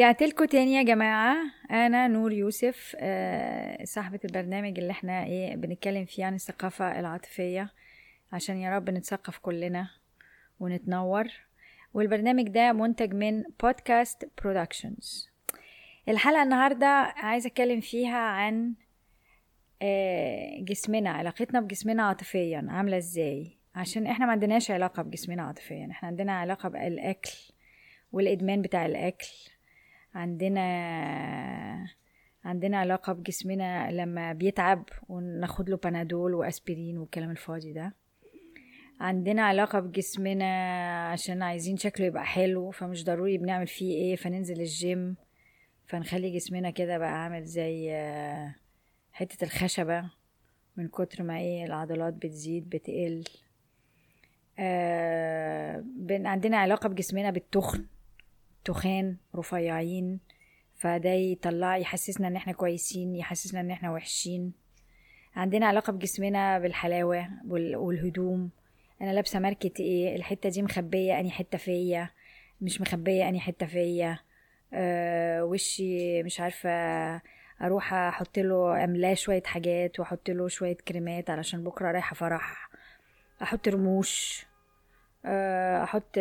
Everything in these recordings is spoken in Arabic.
رجعت لكم تاني يا جماعة. أنا نور يوسف آه، صاحبة البرنامج اللي إحنا إيه بنتكلم فيه عن الثقافة العاطفية. عشان يا رب نتثقف كلنا ونتنور. والبرنامج ده منتج من بودكاست برودكشنز الحلقة النهاردة عايزة أتكلم فيها عن آه، جسمنا علاقتنا بجسمنا عاطفيا عاملة إزاي. عشان إحنا ما عندناش علاقة بجسمنا عاطفيا إحنا عندنا علاقة بالأكل والإدمان بتاع الأكل. عندنا عندنا علاقة بجسمنا لما بيتعب وناخد له بنادول وأسبرين والكلام الفاضي ده. عندنا علاقة بجسمنا عشان عايزين شكله يبقى حلو فمش ضروري بنعمل فيه إيه فننزل الجيم فنخلي جسمنا كده بقى عامل زي حتة الخشبة من كتر ما إيه العضلات بتزيد بتقل. آه عندنا علاقة بجسمنا بالتخن. تخان رفيعين فده يطلع يحسسنا إن إحنا كويسين يحسسنا إن إحنا وحشين. عندنا علاقة بجسمنا بالحلاوة وال- والهدوم. أنا لابسة ماركة إيه؟ الحتة دي مخبية اني حتة فيا؟ مش مخبية اني حتة فيا؟ آه وشي مش عارفة أروح أحط له أملاه شوية حاجات وأحط له شوية كريمات علشان بكرة رايحة فرح. أحط رموش. آه، أحط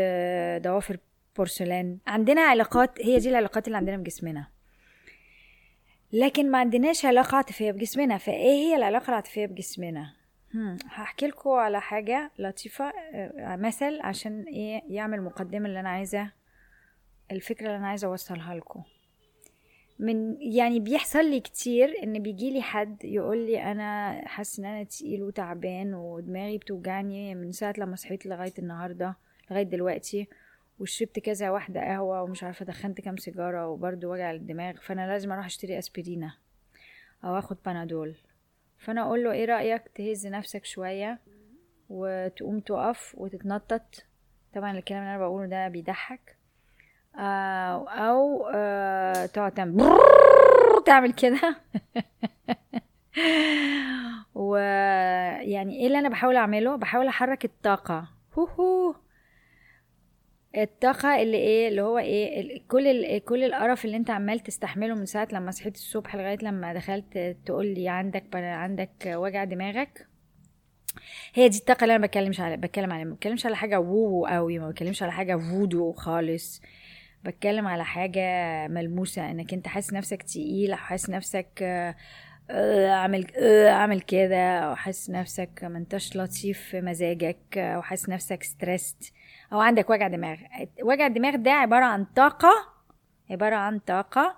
ضوافر بورسلان. عندنا علاقات هي دي العلاقات اللي عندنا بجسمنا لكن ما عندناش علاقة عاطفية بجسمنا فإيه هي العلاقة العاطفية بجسمنا هحكي لكم على حاجة لطيفة آه، مثل عشان إيه يعمل مقدمة اللي أنا عايزة الفكرة اللي أنا عايزة أوصلها لكم. من يعني بيحصل لي كتير إن بيجي لي حد يقول لي أنا حاسس إن أنا تقيل وتعبان ودماغي بتوجعني من ساعة لما صحيت لغاية النهارده لغاية دلوقتي. وشربت كذا واحدة قهوة ومش عارفة دخنت كام سيجارة وبرضه وجع الدماغ فأنا لازم أروح أشتري اسبرينه أو آخد بنادول فأنا أقول له إيه رأيك تهز نفسك شوية وتقوم تقف وتتنطط؟ طبعا الكلام اللي أنا بقوله ده بيضحك. أو, أو آه، تقعد تعمل تعمل كده. ويعني إيه اللي أنا بحاول أعمله؟ بحاول أحرك الطاقة. هو. هو الطاقة اللي إيه اللي هو إيه كل كل القرف اللي أنت عمال تستحمله من ساعة لما صحيت الصبح لغاية لما دخلت تقول لي عندك عندك وجع دماغك. هي دي الطاقة اللي أنا بتكلمش على بتكلم عليها ما بتكلمش على حاجة woo قوي ما بتكلمش على حاجة فودو خالص. بتكلم على حاجة ملموسة إنك أنت حاسس نفسك تقيل أو حاسس نفسك آه، آه، اعمل آه، اعمل كده أو حاسس نفسك ما انتش لطيف في مزاجك أو حاسس نفسك stressed أو عندك وجع دماغ. وجع الدماغ ده عبارة عن طاقة عبارة عن طاقة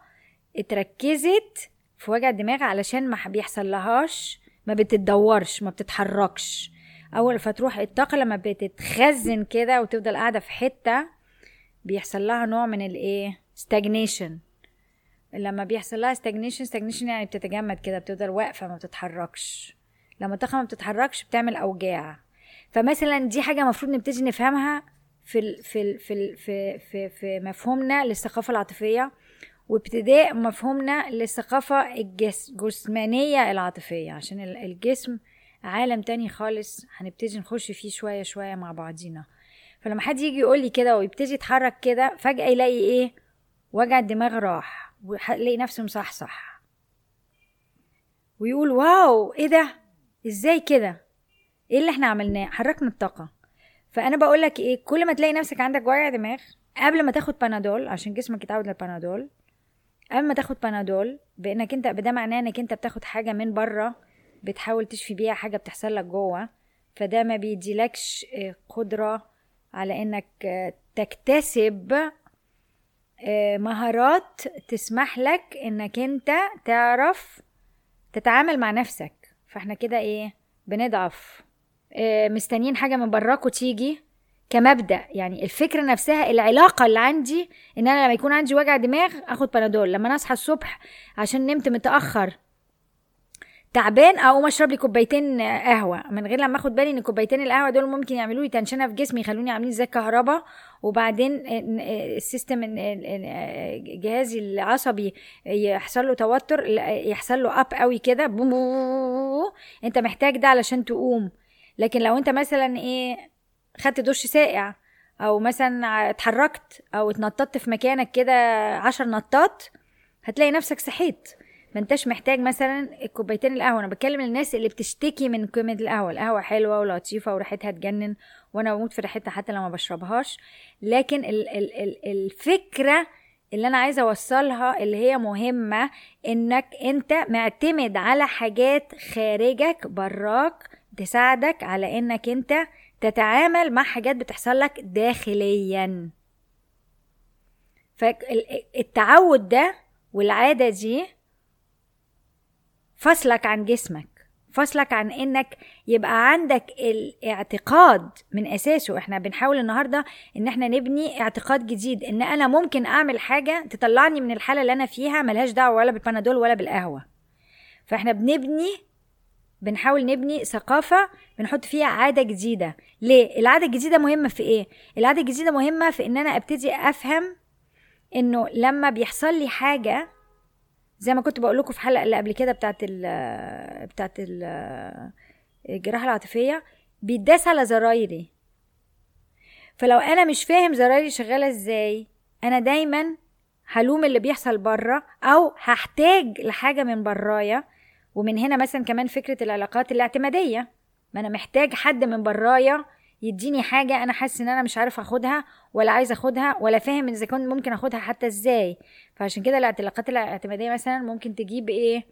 اتركزت في وجع الدماغ علشان ما بيحصل لهاش ما بتتدورش ما بتتحركش. أول فتروح الطاقة لما بتتخزن كده وتفضل قاعدة في حتة بيحصل لها نوع من الإيه؟ stagnation. لما بيحصل لها stagnation stagnation يعني بتتجمد كده بتفضل واقفة ما بتتحركش. لما الطاقة ما بتتحركش بتعمل أوجاع. فمثلا دي حاجة المفروض نبتدي نفهمها في في في في في, في مفهومنا للثقافة العاطفية وابتداء مفهومنا للثقافة الجس- الجسمانية العاطفية. عشان ال- الجسم عالم تاني خالص هنبتدي نخش فيه شوية شوية مع بعضينا. فلما حد يجي يقول لي كده ويبتدي يتحرك كده فجأة يلاقي إيه؟ وجع الدماغ راح ويلاقي نفسه مصحصح. ويقول واو إيه ده؟ إزاي كده؟ إيه اللي إحنا عملناه؟ حركنا الطاقة. فأنا بقول لك إيه كل ما تلاقي نفسك عندك وجع دماغ قبل ما تاخد بنادول عشان جسمك يتعود للبنادول قبل ما تاخد بنادول بإنك أنت ده معناه إنك أنت بتاخد حاجة من بره بتحاول تشفي بيها حاجة بتحصل لك جوه فده ما بيديلكش آه، قدرة على إنك آه، تكتسب آه، مهارات تسمح لك إنك أنت تعرف تتعامل مع نفسك. فإحنا كده إيه بنضعف. مستنيين حاجة من براكوا تيجي كمبدأ. يعني الفكرة نفسها العلاقة اللي عندي إن أنا لما يكون عندي وجع دماغ آخد بنادول. لما أنا أصحى الصبح عشان نمت متأخر تعبان أقوم أشرب لي كوبايتين قهوة. من غير لما آخد بالي إن كوبايتين القهوة دول ممكن يعملوا لي تنشنة في جسمي يخلوني عاملين زي الكهرباء. وبعدين ال system جهازي العصبي يحصل له توتر يحصل له up قوي كده. بوم. أنت محتاج ده علشان تقوم. لكن لو انت مثلا إيه خدت دش ساقع أو مثلا اتحركت أو اتنططت في مكانك كده عشر نطات هتلاقي نفسك صحيت. ما انتش محتاج مثلا كوبايتين القهوة. أنا بتكلم للناس اللي بتشتكي من قيمة القهوة. القهوة حلوة ولطيفة وريحتها تجنن وأنا بموت في ريحتها حتى لو ما بشربهاش. لكن ال ال ال الفكرة اللي أنا عايزة أوصلها اللي هي مهمة إنك أنت معتمد على حاجات خارجك براك تساعدك على إنك أنت تتعامل مع حاجات بتحصل لك داخليا. فالتعود ده والعادة دي فصلك عن جسمك فصلك عن إنك يبقى عندك الاعتقاد من أساسه. إحنا بنحاول النهارده إن إحنا نبني اعتقاد جديد إن أنا ممكن أعمل حاجة تطلعني من الحالة اللي أنا فيها ملهاش دعوة ولا بالبنادول ولا بالقهوة. فإحنا بنبني بنحاول نبني ثقافة بنحط فيها عادة جديدة. ليه؟ العادة الجديدة مهمة في إيه؟ العادة الجديدة مهمة في إن أنا أبتدي أفهم إنه لما بيحصل لي حاجة زي ما كنت بقول لكم في حلقة اللي قبل كده بتاعت ال بتاعت ال الجراحة العاطفية بيداس على زرايري. فلو أنا مش فاهم زرايري شغالة إزاي أنا دايما هلوم اللي بيحصل بره أو هحتاج لحاجة من برايا ومن هنا مثلا كمان فكرة العلاقات الاعتمادية. ما أنا محتاج حد من برايا يديني حاجة أنا حاسس إن أنا مش عارف أخدها ولا عايز أخدها ولا فاهم إذا كنت ممكن أخدها حتى إزاي. فعشان كده العلاقات الاعتمادية مثلا ممكن تجيب إيه؟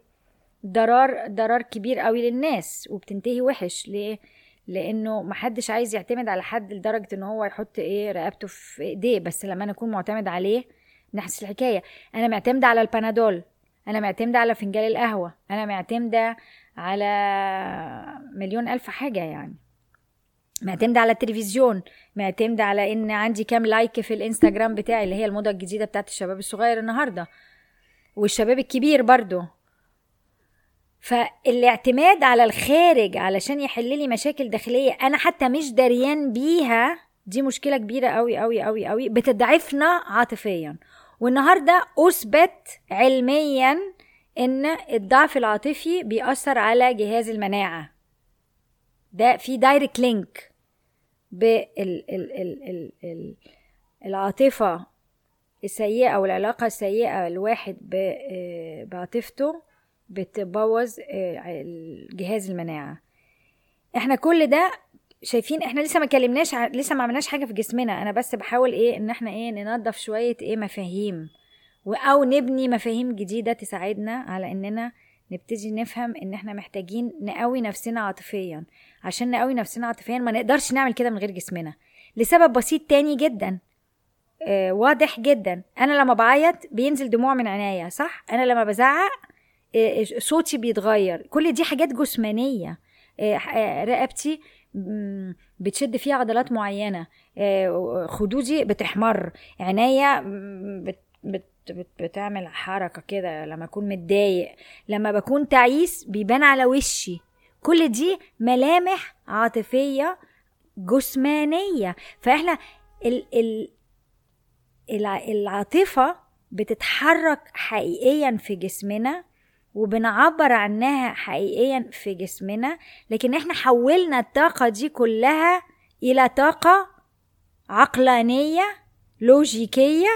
ضرار ضرار كبير قوي للناس وبتنتهي وحش. ليه؟ لأنه محدش عايز يعتمد على حد لدرجة إن هو يحط إيه؟ رقبته في إيديه. بس لما أنا أكون معتمد عليه نحس الحكاية. أنا معتمدة على البنادول. أنا معتمدة على فنجان القهوة. أنا معتمدة على مليون ألف حاجة يعني. معتمدة على التلفزيون. معتمدة على إن عندي كام لايك في الإنستجرام بتاعي اللي هي الموضة الجديدة بتاعت الشباب الصغير النهاردة. والشباب الكبير برضو. فالاعتماد على الخارج علشان يحل لي مشاكل داخلية أنا حتى مش دريان بيها دي مشكلة كبيرة قوي قوي قوي قوي بتضعفنا عاطفيا. والنهاردة أثبت علميا إن الضعف العاطفي بيأثر على جهاز المناعة. ده في direct link بالعاطفة السيئة أو العلاقة السيئة الواحد بعاطفته بتبوظ جهاز المناعة. إحنا كل ده شايفين إحنا لسه ما كلمناش لسه ما عملناش حاجة في جسمنا. أنا بس بحاول إيه إن إحنا إيه ننظف شوية إيه مفاهيم. أو نبني مفاهيم جديدة تساعدنا على إننا نبتدي نفهم إن إحنا محتاجين نقوي نفسنا عاطفيا. عشان نقوي نفسنا عاطفيا ما نقدرش نعمل كده من غير جسمنا. لسبب بسيط تاني جدا آه واضح جدا. أنا لما بعيط بينزل دموع من عينيا صح؟ أنا لما بزعق آه صوتي بيتغير. كل دي حاجات جسمانية. آه رقبتي بتشد فيها عضلات معينة. آه خدودي بتحمر عينيا بت بت بت بتعمل حركة كده لما أكون متضايق. لما بكون تعيس بيبان على وشي. كل دي ملامح عاطفية جسمانية. فإحنا ال ال العاطفة بتتحرك حقيقيا في جسمنا. وبنعبر عنها حقيقيا في جسمنا لكن إحنا حولنا الطاقة دي كلها إلى طاقة عقلانية لوجيكية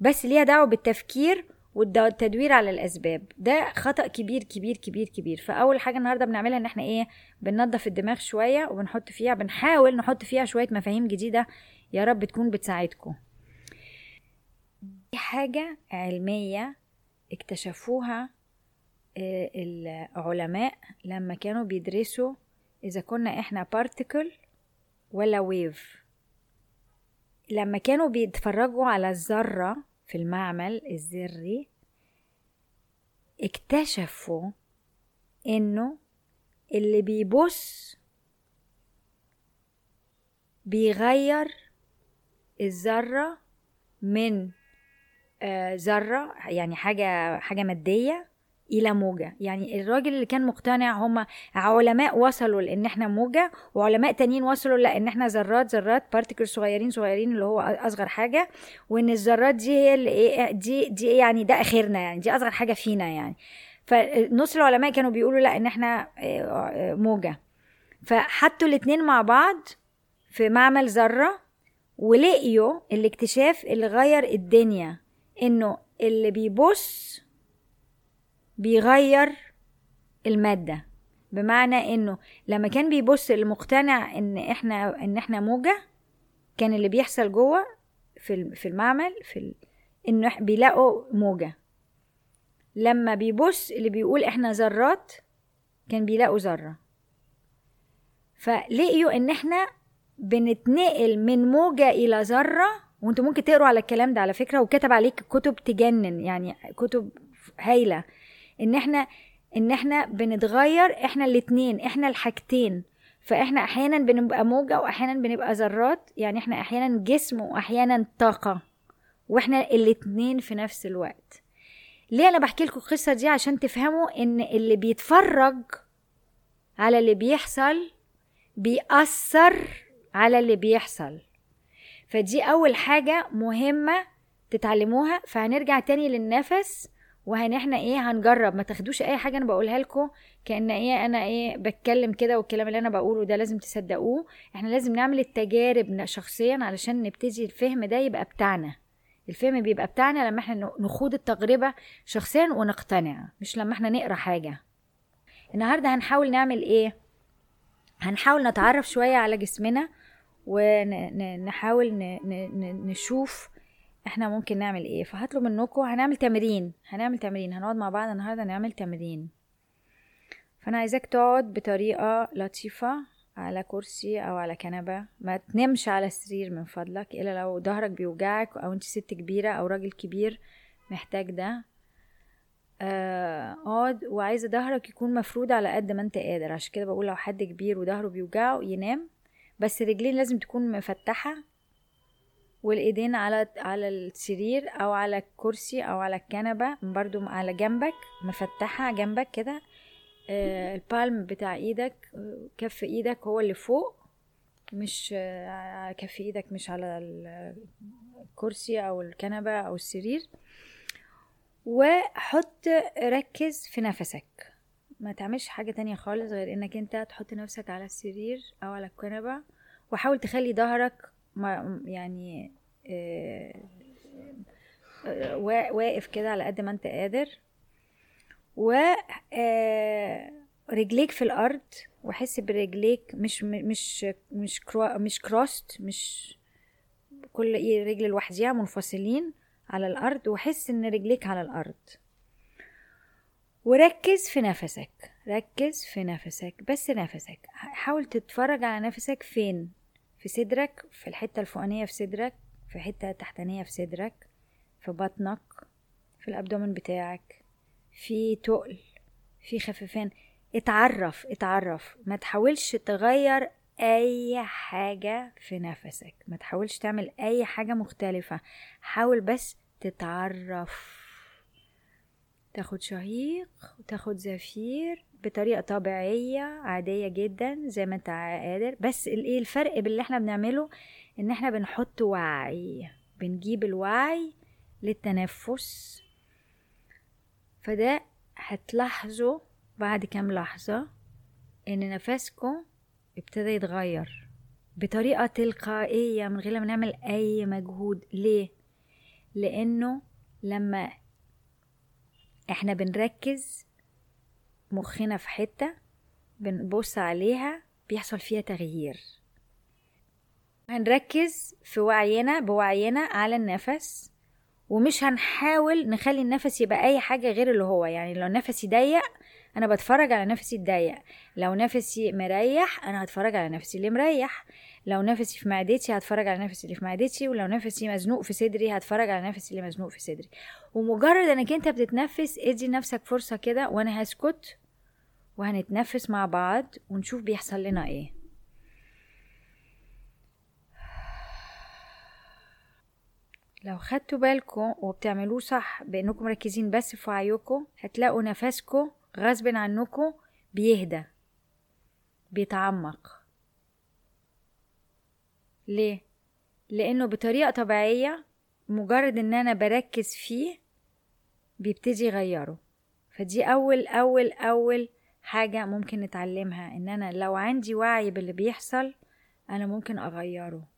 بس ليها دعوة بالتفكير والتدوير على الأسباب. ده خطأ كبير كبير كبير كبير. فأول حاجة النهارده بنعملها إن إحنا إيه بننظف الدماغ شوية وبنحط فيها بنحاول نحط فيها شوية مفاهيم جديدة يا رب تكون بتساعدكم. دي حاجة علمية اكتشفوها العلماء لما كانوا بيدرسوا إذا كنا إحنا particle ولا wave لما كانوا بيتفرجوا على الذرة في المعمل الذري اكتشفوا إنه اللي بيبص بيغير الذرة من آه ذرة يعني حاجة حاجة مادية إلى موجة. يعني الراجل اللي كان مقتنع هم علماء وصلوا لأن إحنا موجة وعلماء تانيين وصلوا لأن إحنا ذرات ذرات بارتكل صغيرين صغيرين اللي هو أصغر حاجة وإن الذرات دي هي اللي إيه دي دي يعني ده آخرنا يعني دي أصغر حاجة فينا يعني. فنص العلماء كانوا بيقولوا لأ إن إحنا موجة. فحطوا الاتنين مع بعض في معمل ذرة ولقيوا الاكتشاف اللي غير الدنيا إنه اللي بيبص بيغير المادة. بمعنى إنه لما كان بيبص المقتنع إن إحنا إن إحنا موجة كان اللي بيحصل جوه في في المعمل في ال... إنه بيلاقوا موجة. لما بيبص اللي بيقول إحنا ذرات كان بيلاقوا ذرة. فلقيوا إن إحنا بنتنقل من موجة إلى ذرة وأنتوا ممكن تقروا على الكلام ده على فكرة وكتب عليك كتب تجنن يعني كتب هايلة. إن إحنا إن إحنا بنتغير إحنا الاتنين إحنا الحاجتين. فإحنا أحيانا بنبقى موجة وأحيانا بنبقى ذرات يعني إحنا أحيانا جسم وأحيانا طاقة. وإحنا الاتنين في نفس الوقت. ليه أنا بحكي لكم القصة دي؟ عشان تفهموا إن اللي بيتفرج على اللي بيحصل بيأثر على اللي بيحصل. فدي أول حاجة مهمة تتعلموها. فهنرجع تاني للنفس. وهن إحنا إيه هنجرب. ما تاخدوش اي حاجة أنا بقولها لكم. كأن إيه أنا إيه بتكلم كده والكلام اللي أنا بقوله ده لازم تصدقوه. إحنا لازم نعمل التجارب شخصيا علشان نبتدي الفهم ده يبقى بتاعنا. الفهم بيبقى بتاعنا لما إحنا نخوض التجربة شخصيا ونقتنع مش لما إحنا نقرأ حاجة. النهارده هنحاول نعمل إيه؟ هنحاول نتعرف شوية على جسمنا ونحاول نشوف إحنا ممكن نعمل إيه؟ فهطلب منكم هنعمل تمرين هنعمل تمرين هنقعد مع بعض النهارده نعمل تمرين. فأنا عايزاك تقعد بطريقة لطيفة على كرسي أو على كنبة ما تنامش على السرير من فضلك إلا لو ظهرك بيوجعك أو أنت ست كبيرة أو راجل كبير محتاج ده. آه، اقعد وعايزه ظهرك يكون مفرود على قد ما أنت قادر. عشان كده بقول لو حد كبير وظهره بيوجعه ينام بس رجلين لازم تكون مفتحة والايدين على على السرير أو على الكرسي أو على الكنبة برضو على جنبك مفتحة جنبك كده. آه البالم بتاع إيدك كف إيدك هو اللي فوق مش آه كف إيدك مش على الكرسي أو الكنبة أو السرير. وحط ركز في نفسك. ما تعملش حاجة تانية خالص غير انك انت تحط نفسك على السرير أو على الكنبة وحاول تخلي ظهرك ما يعني آه، آه، واقف كده على قد ما انت قادر. و آه، رجليك في الأرض وحس برجليك مش مش مش مش كروست مش كل رجل لوحديها منفصلين على الأرض وحس إن رجليك على الأرض. وركز في نفسك ركز في نفسك بس نفسك. حاول تتفرج على نفسك فين؟ في صدرك في الحتة الفوقانية في صدرك في حتة تحتانية في صدرك في بطنك في الأبدومن بتاعك في تقل في خففان اتعرف اتعرف. ما تحاولش تغير أي حاجة في نفسك. ما تحاولش تعمل أي حاجة مختلفة. حاول بس تتعرف. تاخد شهيق وتاخد زفير بطريقة طبيعية عادية جدا زي ما انت قادر. بس إيه الفرق باللي إحنا بنعمله؟ ان إحنا بنحط وعي بنجيب الوعي للتنفس. فده هتلاحظوا بعد كام لحظة إن نفسكم ابتدى يتغير بطريقة تلقائية من غير ما نعمل أي مجهود. ليه؟ لأنه لما إحنا بنركز مخنا في حتة بنبص عليها بيحصل فيها تغيير. هنركز في وعينا بوعينا على النفس ومش هنحاول نخلي النفس يبقى أي حاجة غير اللي هو يعني لو نفسي ضيق أنا بتفرج على نفسي الضيق. لو نفسي مريح أنا هتفرج على نفسي اللي مريح. لو نفسي في معدتي هتفرج على نفسي اللي في معدتي. ولو نفسي مزنوق في صدري هتفرج على نفسي اللي مزنوق في صدري. ومجرد إنك أنت بتتنفس ادي نفسك فرصة كده وأنا هسكت وهنتنفس مع بعض ونشوف بيحصل لنا إيه. لو خدتوا بالكم وبتعملوه صح بأنكم مركزين بس في وعيكم هتلاقوا نفسكم غصب عنكم بيهدى بيتعمق. ليه؟ لأنه بطريقة طبيعية مجرد إن أنا بركز فيه بيبتدي يغيره. فدي أول أول أول حاجة ممكن نتعلمها إن أنا لو عندي وعي باللي بيحصل أنا ممكن أغيره.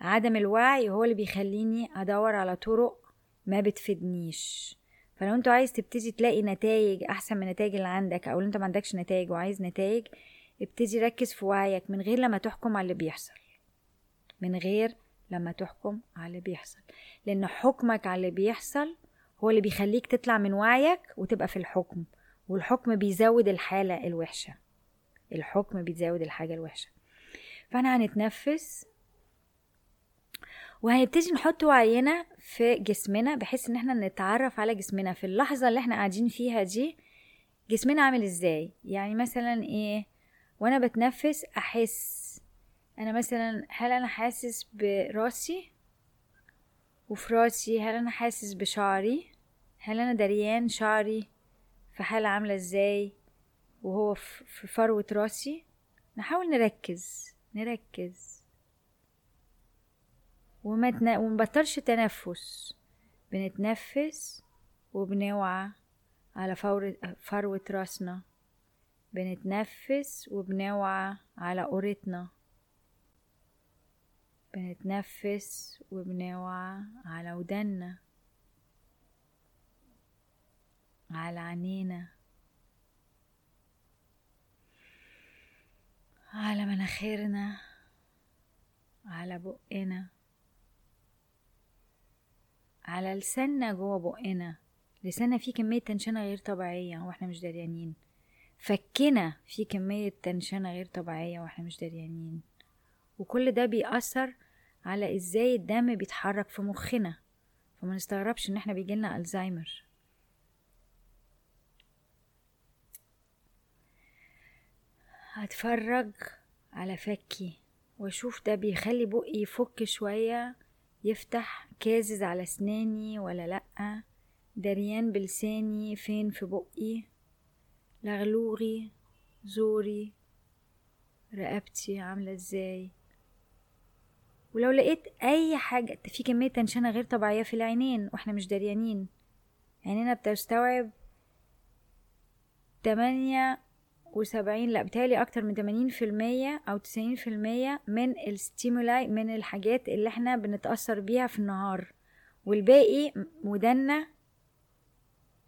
عدم الوعي هو اللي بيخليني أدور على طرق ما بتفيدنيش. فلو انت عايز تبتدي تلاقي نتائج أحسن من النتائج اللي عندك أو انت ما عندكش نتائج وعايز نتائج ابتدي ركز في وعيك من غير لما تحكم على اللي بيحصل. من غير لما تحكم على اللي بيحصل. لأن حكمك على اللي بيحصل هو اللي بيخليك تطلع من وعيك وتبقى في الحكم. والحكم بيزود الحالة الوحشة. الحكم بيزود الحاجة الوحشة. فاحنا هنتنفس وهنبتدي نحط وعينا في جسمنا بحيث إن إحنا نتعرف على جسمنا. في اللحظة اللي إحنا قاعدين فيها دي جسمنا عامل إزاي؟ يعني مثلا إيه وأنا بتنفس أحس أنا مثلا هل أنا حاسس براسي؟ وفي راسي هل أنا حاسس بشعري؟ هل أنا دريان شعري؟ في حالة عاملة إزاي؟ وهو في فروة راسي؟ نحاول نركز نركز. وما تن... ومبطلش تنفس. بنتنفس وبنوعى على. فروة راسنا. بنتنفس وبنوعى على قورتنا بنتنفس وبنوعى على ودنا على عينينا. على مناخيرنا. على بقنا. على لساننا جوه بقنا. لساننا فيه كمية تنشنة غير طبيعية وإحنا مش دريانين. فكنا فيه كمية تنشنة غير طبيعية وإحنا مش دريانين. وكل ده بيأثر على إزاي الدم بيتحرك في مخنا. فما نستغربش إن إحنا بيجيلنا الزهايمر هتفرج على فكي وأشوف ده بيخلي بقي يفك شوية يفتح كازز على أسناني ولا لأ؟ دريان بلساني فين في بقي؟ لغلوغي زوري رقبتي عاملة إزاي؟ ولو لقيت أي حاجة في كمية تنشنة غير طبيعية في العينين وإحنا مش دريانين عينينا بتستوعب تمانية وسبعين لا بتالي أكتر من تمانين في المية أو تسعين في المية من الستيمولاي من الحاجات اللي إحنا بنتأثر بيها في النهار. والباقي ودنا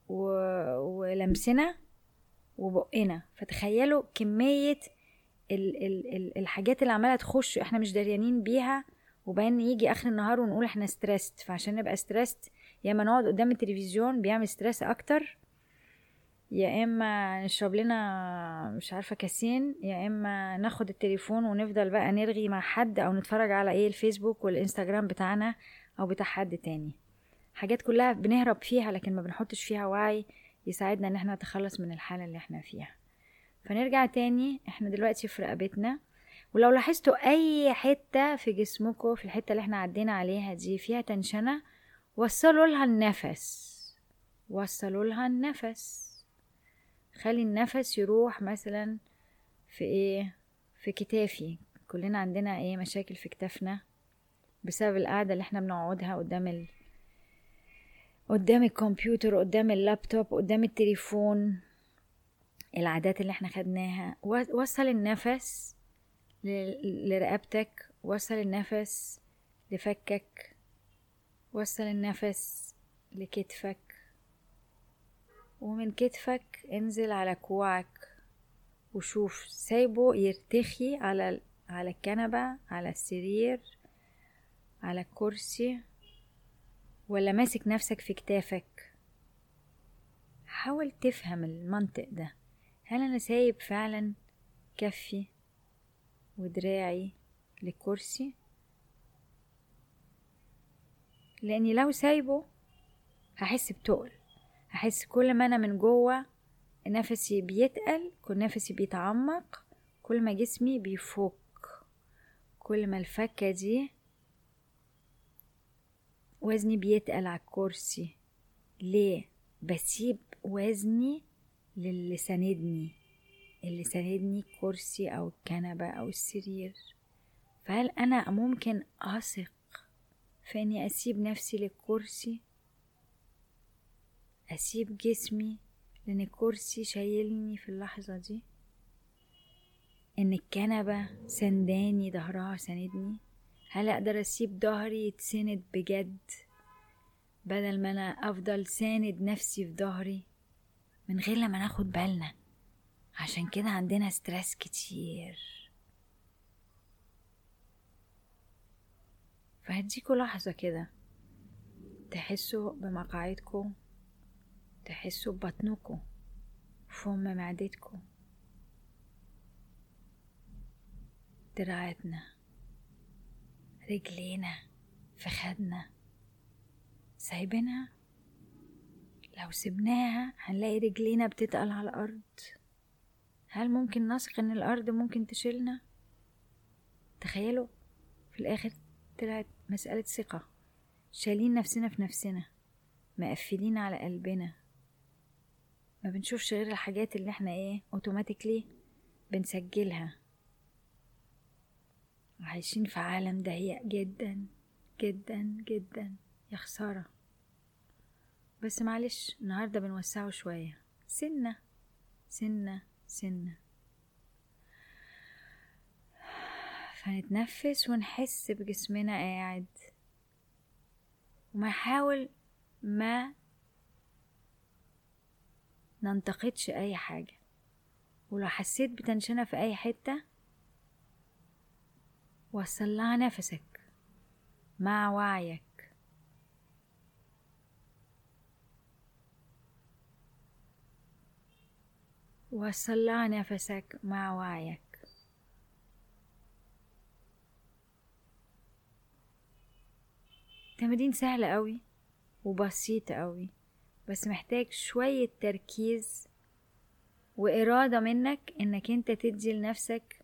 و... ولمسنا وبقنا. فتخيلوا كمية ال... ال... ال... الحاجات اللي عمالة تخش إحنا مش دريانين بيها وبعدين يجي آخر النهار ونقول إحنا stressed فعشان نبقى stressed يا إما نقعد قدام التلفزيون بيعمل stress أكتر يا إما نشرب لنا مش عارفة كاسين يا إما ناخد التليفون ونفضل بقى نرغي مع حد أو نتفرج على إيه الفيسبوك والإنستجرام بتاعنا أو بتاع حد تاني. حاجات كلها بنهرب فيها لكن ما بنحطش فيها وعي يساعدنا إن إحنا نتخلص من الحالة اللي إحنا فيها. فنرجع تاني إحنا دلوقتي في رقبتنا. ولو لاحظتوا أي حتة في جسمكم في الحتة اللي إحنا عدينا عليها دي فيها تنشنة وصلوا لها النفس. وصلوا لها النفس. خلي النفس يروح مثلا في إيه في كتافي. كلنا عندنا إيه مشاكل في كتافنا بسبب القعدة اللي إحنا بنقعدها قدام ال... قدام الكمبيوتر قدام اللابتوب قدام التليفون العادات اللي إحنا خدناها. وصل النفس لرقبتك وصل النفس لفكك وصل النفس لكتفك. ومن كتفك انزل على كوعك وشوف سايبه يرتخي على على الكنبة على السرير على الكرسي ولا ماسك نفسك في كتافك؟ حاول تفهم المنطق ده. هل أنا سايب فعلا كفي ودراعي للكرسي؟ لأني لو سايبه هحس بتقل. هحس كل ما أنا من جوه نفسي بيتقل كل نفسي بيتعمق كل ما جسمي بيفك. كل ما الفكة دي وزني بيتقل على الكرسي. ليه؟ بسيب وزني للي ساندني. اللي ساندني الكرسي أو الكنبة أو السرير. فهل أنا ممكن أثق في إني أسيب نفسي للكرسي؟ أسيب جسمي لأن الكرسي شايلني في اللحظة دي. إن الكنبة سنداني ظهرها ساندني. هل أقدر أسيب ظهري يتسند بجد؟ بدل ما أنا أفضل ساند نفسي في ظهري من غير لما ناخد بالنا. عشان كده عندنا stress كتير. فهديكوا لحظة كده تحسوا بمقاعدكم. تحسوا ببطنكم فم معدتكم دراعتنا رجلينا فخدنا سايبينها؟ لو سبناها هنلاقي رجلينا بتتقل على الأرض. هل ممكن نثق إن الأرض ممكن تشيلنا؟ تخيلوا في الآخر طلعت مسألة ثقة. شايلين نفسنا في نفسنا مقفلين على قلبنا. ما بنشوفش غير الحاجات اللي إحنا إيه اوتوماتيكلي بنسجلها. عايشين في عالم ضيق جدا جدا جدا. يا خسارة. بس معلش النهاردة بنوسعه شوية. سنة سنة سنة. فنتنفس ونحس بجسمنا قاعد. وما نحاول ما ننتقدش أي حاجة. ولو حسيت بتنشنة في أي حتة وصل لها نفسك مع وعيك. لها نفسك مع وعيك. تمرين سهل قوي وبسيط قوي بس محتاج شوية تركيز وإرادة منك إنك أنت تدي لنفسك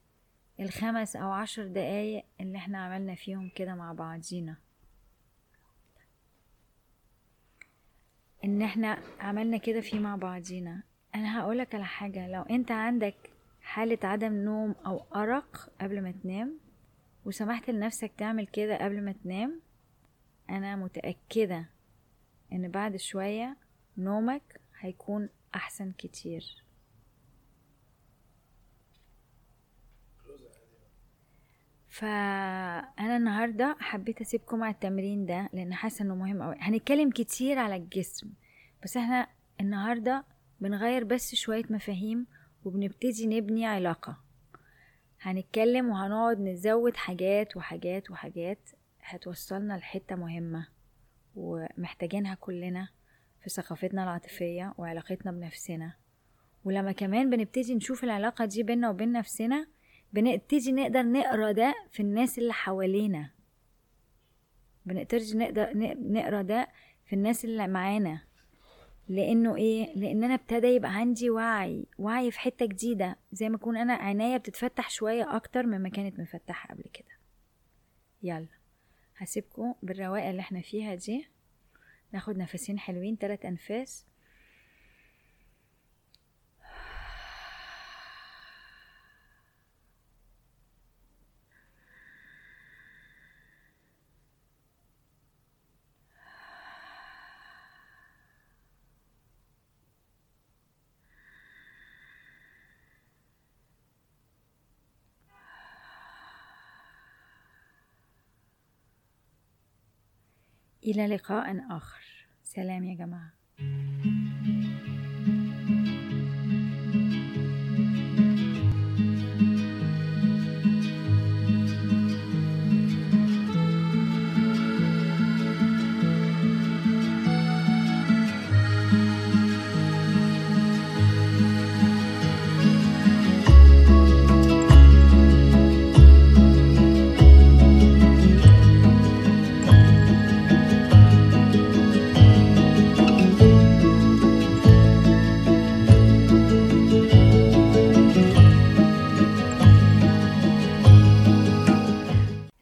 الخمس أو عشر دقايق اللي إحنا عملنا فيهم كده مع بعضينا. إن إحنا عملنا كده في مع بعضينا. أنا هقولك على حاجة لو أنت عندك حالة عدم نوم أو أرق قبل ما تنام وسمحت لنفسك تعمل كده قبل ما تنام أنا متأكدة إن بعد شوية نومك هيكون أحسن كتير. فأنا النهاردة حبيت أسيبكم على التمرين ده لأن حاسة إنه مهم أوي. هنتكلم كتير على الجسم بس إحنا النهاردة بنغير بس شوية مفاهيم وبنبتدي نبني علاقة. هنتكلم وهنقعد نزود حاجات وحاجات وحاجات هتوصلنا لحتة مهمة ومحتاجينها كلنا. في ثقافتنا العاطفية وعلاقتنا بنفسنا. ولما كمان بنبتدي نشوف العلاقة دي بينا وبين نفسنا بنبتدي نقدر نقرأ ده في الناس اللي حوالينا. بنقدر نقدر نقرأ ده في الناس اللي معانا. لأنه إيه؟ لأن أنا ابتدى يبقى عندي وعي وعي في حتة جديدة. زي ما اكون أنا عناية بتتفتح شوية أكتر مما كانت مفتحة قبل كده. يلا هسيبكم بالرواقة اللي إحنا فيها دي. ناخد نفسين حلوين تلات أنفاس. إلى لقاء آخر. سلام يا جماعة.